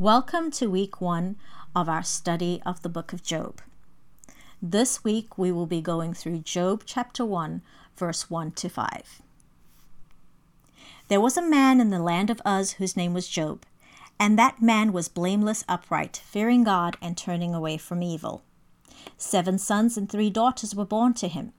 Welcome to week one of our study of the book of Job. This week we will be going through Job chapter 1, verse 1 to 5. There was a man in the land of Uz whose name was Job, and that man was blameless, upright, fearing God, and turning away from evil. Seven sons and three daughters were born to him.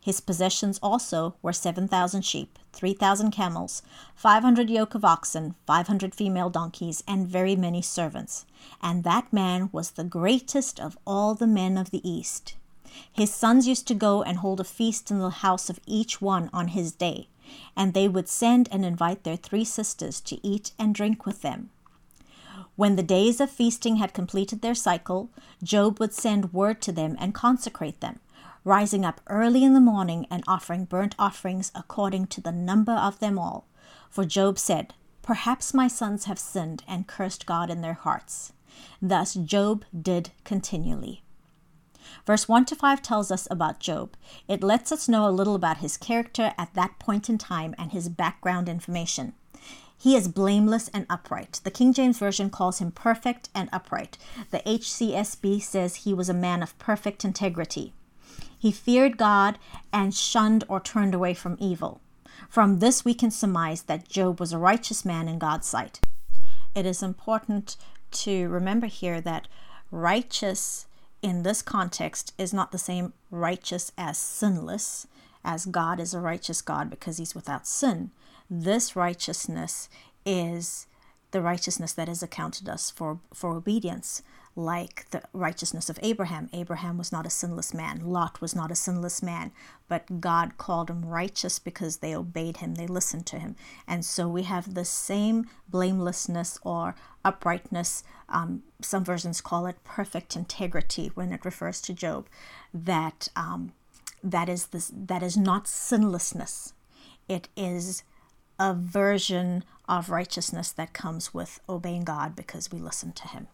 His possessions also were 7,000 sheep, 3,000 camels, 500 yoke of oxen, 500 female donkeys, and very many servants. And that man was the greatest of all the men of the East. His sons used to go and hold a feast in the house of each one on his day, and they would send and invite their three sisters to eat and drink with them. When the days of feasting had completed their cycle, Job would send word to them and consecrate them rising up early in the morning and offering burnt offerings according to the number of them all. For Job said, Perhaps my sons have sinned and cursed God in their hearts. Thus Job did continually. Verse 1 to 5 tells us about Job. It lets us know a little about his character at that point in time and his background information. He is blameless and upright. The King James Version calls him perfect and upright. The HCSB says he was a man of perfect integrity. He feared God and shunned or turned away from evil. From this, we can surmise that Job was a righteous man in God's sight. It is important to remember here that righteous in this context is not the same righteous as sinless, as God is a righteous God because he's without sin. This righteousness is the righteousness that is accounted us for, for obedience like the righteousness of Abraham. Abraham was not a sinless man. Lot was not a sinless man, but God called him righteous because they obeyed him, they listened to him. And so we have the same blamelessness or uprightness. Um, some versions call it perfect integrity when it refers to Job. That um, that is this that is not sinlessness. It is a version of righteousness that comes with obeying God because we listen to Him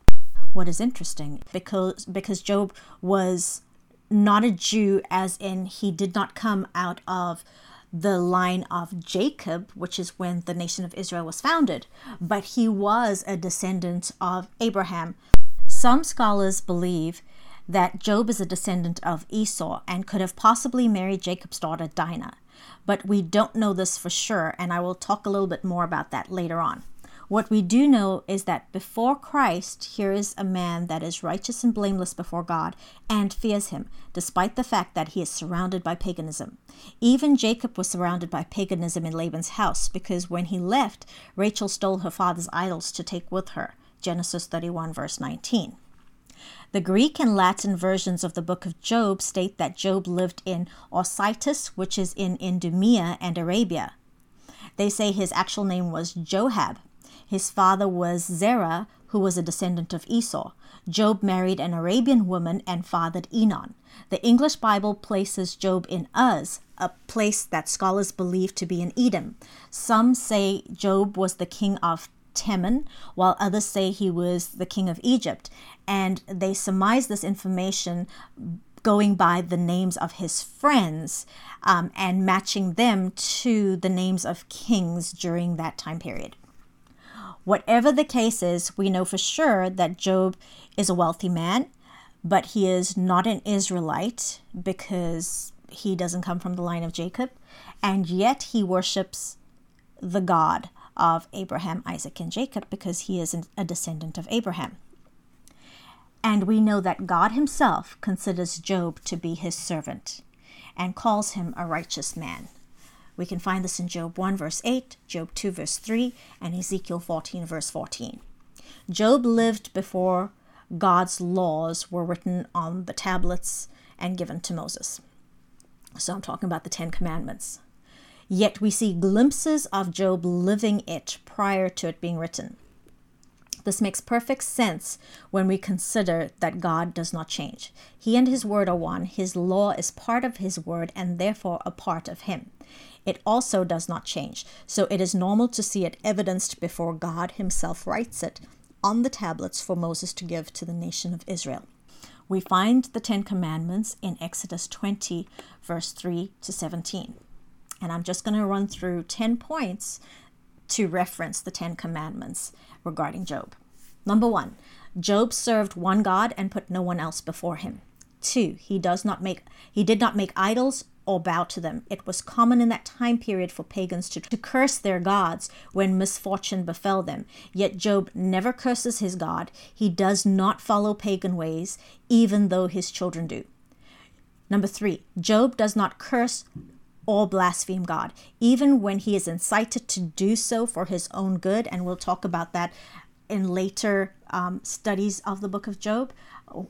what is interesting because because Job was not a Jew as in he did not come out of the line of Jacob, which is when the nation of Israel was founded, but he was a descendant of Abraham. Some scholars believe that Job is a descendant of Esau and could have possibly married Jacob's daughter Dinah, but we don't know this for sure, and I will talk a little bit more about that later on. What we do know is that before Christ, here is a man that is righteous and blameless before God and fears him, despite the fact that he is surrounded by paganism. Even Jacob was surrounded by paganism in Laban's house because when he left, Rachel stole her father's idols to take with her. Genesis 31, verse 19. The Greek and Latin versions of the book of Job state that Job lived in Ausitis, which is in Idumea and Arabia. They say his actual name was Johab, his father was Zerah, who was a descendant of Esau. Job married an Arabian woman and fathered Enon. The English Bible places Job in Uz, a place that scholars believe to be in Edom. Some say Job was the king of Teman, while others say he was the king of Egypt. And they surmise this information going by the names of his friends um, and matching them to the names of kings during that time period. Whatever the case is, we know for sure that Job is a wealthy man, but he is not an Israelite because he doesn't come from the line of Jacob, and yet he worships the God of Abraham, Isaac, and Jacob because he is a descendant of Abraham. And we know that God himself considers Job to be his servant and calls him a righteous man. We can find this in Job 1, verse 8, Job 2, verse 3, and Ezekiel 14, verse 14. Job lived before God's laws were written on the tablets and given to Moses. So I'm talking about the Ten Commandments. Yet we see glimpses of Job living it prior to it being written. This makes perfect sense when we consider that God does not change. He and His Word are one. His law is part of His Word and therefore a part of Him it also does not change. So it is normal to see it evidenced before God Himself writes it on the tablets for Moses to give to the nation of Israel. We find the Ten Commandments in Exodus 20, verse 3 to 17. And I'm just going to run through 10 points to reference the Ten Commandments regarding Job. Number one, Job served one God and put no one else before him. Two, he does not make he did not make idols or bow to them. It was common in that time period for pagans to, to curse their gods when misfortune befell them. Yet Job never curses his God. He does not follow pagan ways, even though his children do. Number three, Job does not curse or blaspheme God, even when he is incited to do so for his own good. And we'll talk about that in later um, studies of the book of Job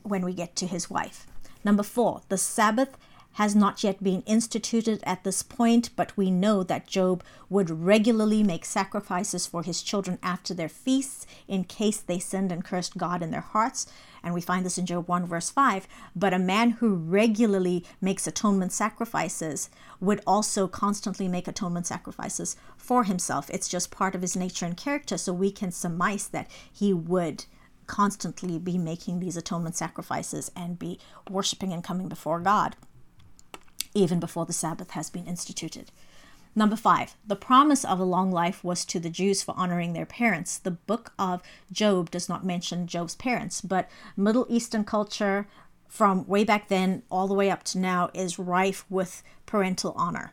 when we get to his wife. Number four, the Sabbath has not yet been instituted at this point, but we know that Job would regularly make sacrifices for his children after their feasts in case they sinned and cursed God in their hearts. And we find this in Job 1, verse 5. But a man who regularly makes atonement sacrifices would also constantly make atonement sacrifices for himself. It's just part of his nature and character. So we can surmise that he would constantly be making these atonement sacrifices and be worshiping and coming before God even before the Sabbath has been instituted. Number five, the promise of a long life was to the Jews for honoring their parents. The book of Job does not mention Job's parents, but Middle Eastern culture from way back then all the way up to now is rife with parental honor.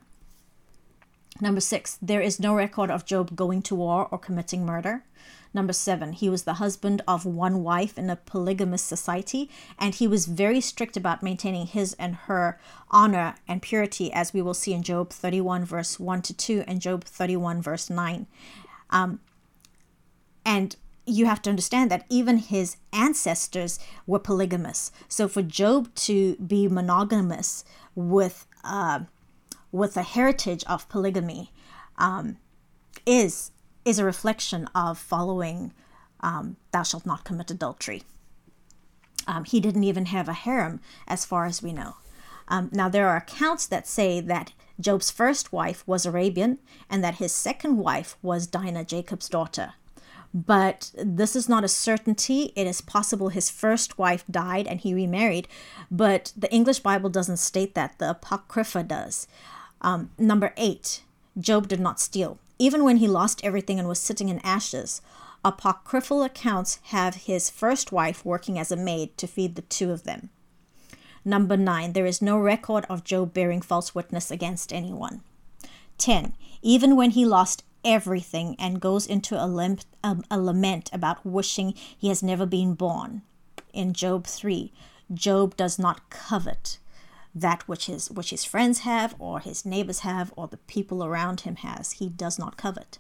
Number six, there is no record of Job going to war or committing murder. Number seven, he was the husband of one wife in a polygamous society, and he was very strict about maintaining his and her honor and purity, as we will see in Job 31, verse 1 to 2, and Job 31, verse 9. Um, and you have to understand that even his ancestors were polygamous. So for Job to be monogamous with uh, with a heritage of polygamy um, is is a reflection of following um, thou shalt not commit adultery. Um, he didn't even have a harem, as far as we know. Um, now, there are accounts that say that Job's first wife was Arabian and that his second wife was Dinah, Jacob's daughter. But this is not a certainty. It is possible his first wife died and he remarried, but the English Bible doesn't state that. The Apocrypha does. Um, number eight, Job did not steal. Even when he lost everything and was sitting in ashes, apocryphal accounts have his first wife working as a maid to feed the two of them. Number 9. There is no record of Job bearing false witness against anyone. 10. Even when he lost everything and goes into a, um, a lament about wishing he has never been born. In Job 3, Job does not covet that which his which his friends have or his neighbors have or the people around him has he does not covet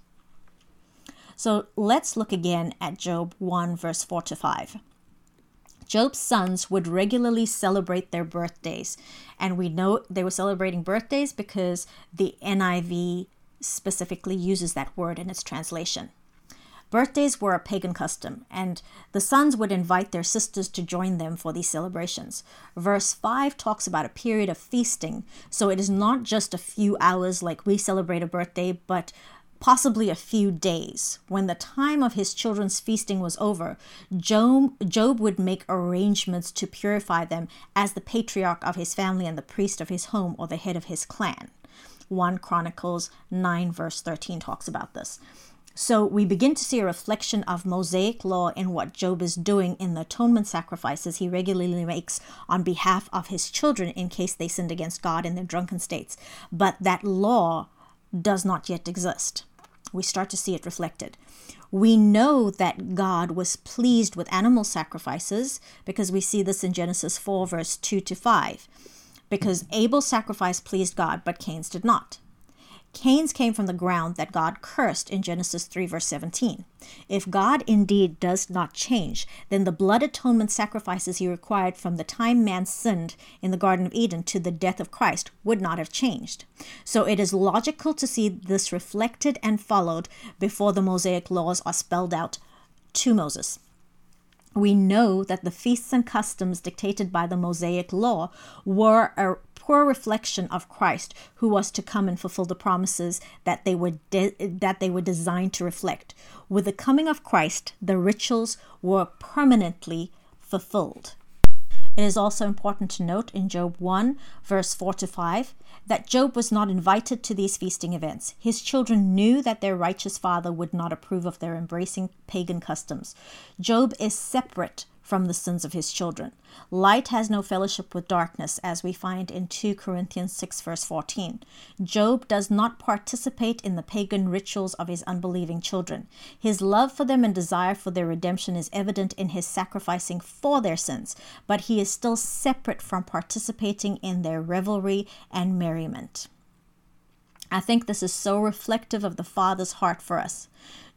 so let's look again at job 1 verse 4 to 5 Job's sons would regularly celebrate their birthdays. And we know they were celebrating birthdays because the NIV specifically uses that word in its translation. Birthdays were a pagan custom, and the sons would invite their sisters to join them for these celebrations. Verse 5 talks about a period of feasting, so it is not just a few hours like we celebrate a birthday, but possibly a few days. When the time of his children's feasting was over, Job, Job would make arrangements to purify them as the patriarch of his family and the priest of his home or the head of his clan. 1 Chronicles 9, verse 13 talks about this. So we begin to see a reflection of Mosaic law in what Job is doing in the atonement sacrifices he regularly makes on behalf of his children in case they sinned against God in their drunken states. But that law does not yet exist. We start to see it reflected. We know that God was pleased with animal sacrifices because we see this in Genesis 4, verse 2 to 5. Because Abel's sacrifice pleased God, but Cain's did not. Cain's came from the ground that God cursed in Genesis 3, verse 17. If God indeed does not change, then the blood atonement sacrifices he required from the time man sinned in the Garden of Eden to the death of Christ would not have changed. So it is logical to see this reflected and followed before the Mosaic laws are spelled out to Moses we know that the feasts and customs dictated by the Mosaic law were a poor reflection of Christ who was to come and fulfill the promises that they were de- that they were designed to reflect. With the coming of Christ, the rituals were permanently fulfilled. It is also important to note in Job 1, verse 4 to 5, that Job was not invited to these feasting events. His children knew that their righteous father would not approve of their embracing pagan customs. Job is separate from the sins of his children. Light has no fellowship with darkness, as we find in 2 Corinthians 6, verse 14. Job does not participate in the pagan rituals of his unbelieving children. His love for them and desire for their redemption is evident in his sacrificing for their sins, but he is still separate from participating in their revelry and merriment. I think this is so reflective of the Father's heart for us.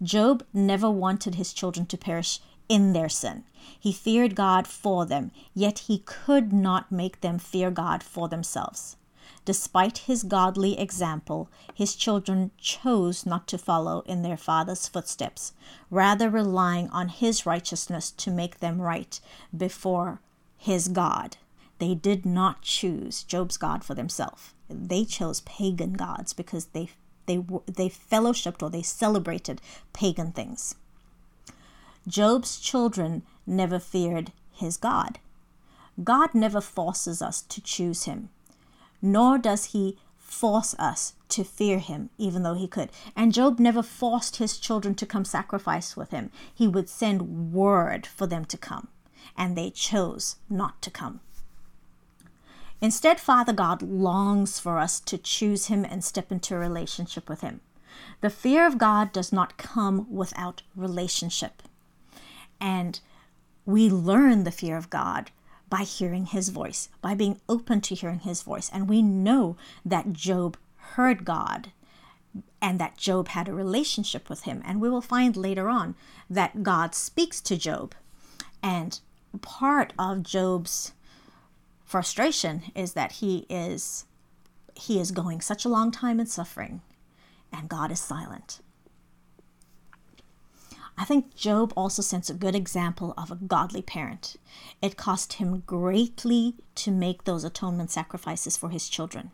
Job never wanted his children to perish in their sin. He feared God for them, yet he could not make them fear God for themselves. Despite his godly example, his children chose not to follow in their father's footsteps, rather relying on his righteousness to make them right before his God. They did not choose Job's God for themselves. They chose pagan gods because they they they fellowshipped or they celebrated pagan things. Job's children never feared his God. God never forces us to choose him, nor does he force us to fear him, even though he could. And Job never forced his children to come sacrifice with him. He would send word for them to come, and they chose not to come. Instead, Father God longs for us to choose him and step into a relationship with him. The fear of God does not come without relationship. And we learn the fear of God by hearing his voice, by being open to hearing his voice. And we know that Job heard God and that Job had a relationship with him. And we will find later on that God speaks to Job. And part of Job's frustration is that he is he is going such a long time in suffering and God is silent. I think Job also sets a good example of a godly parent. It cost him greatly to make those atonement sacrifices for his children.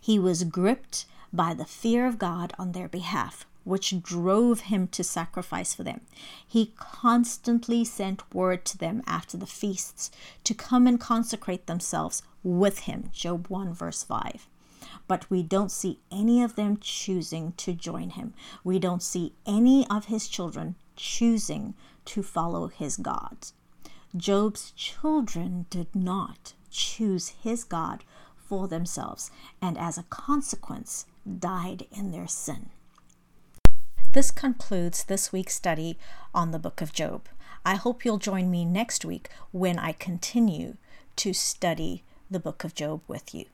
He was gripped by the fear of God on their behalf, which drove him to sacrifice for them. He constantly sent word to them after the feasts to come and consecrate themselves with him. Job 1, verse 5 but we don't see any of them choosing to join him. We don't see any of his children choosing to follow his gods. Job's children did not choose his God for themselves, and as a consequence, died in their sin. This concludes this week's study on the book of Job. I hope you'll join me next week when I continue to study the book of Job with you.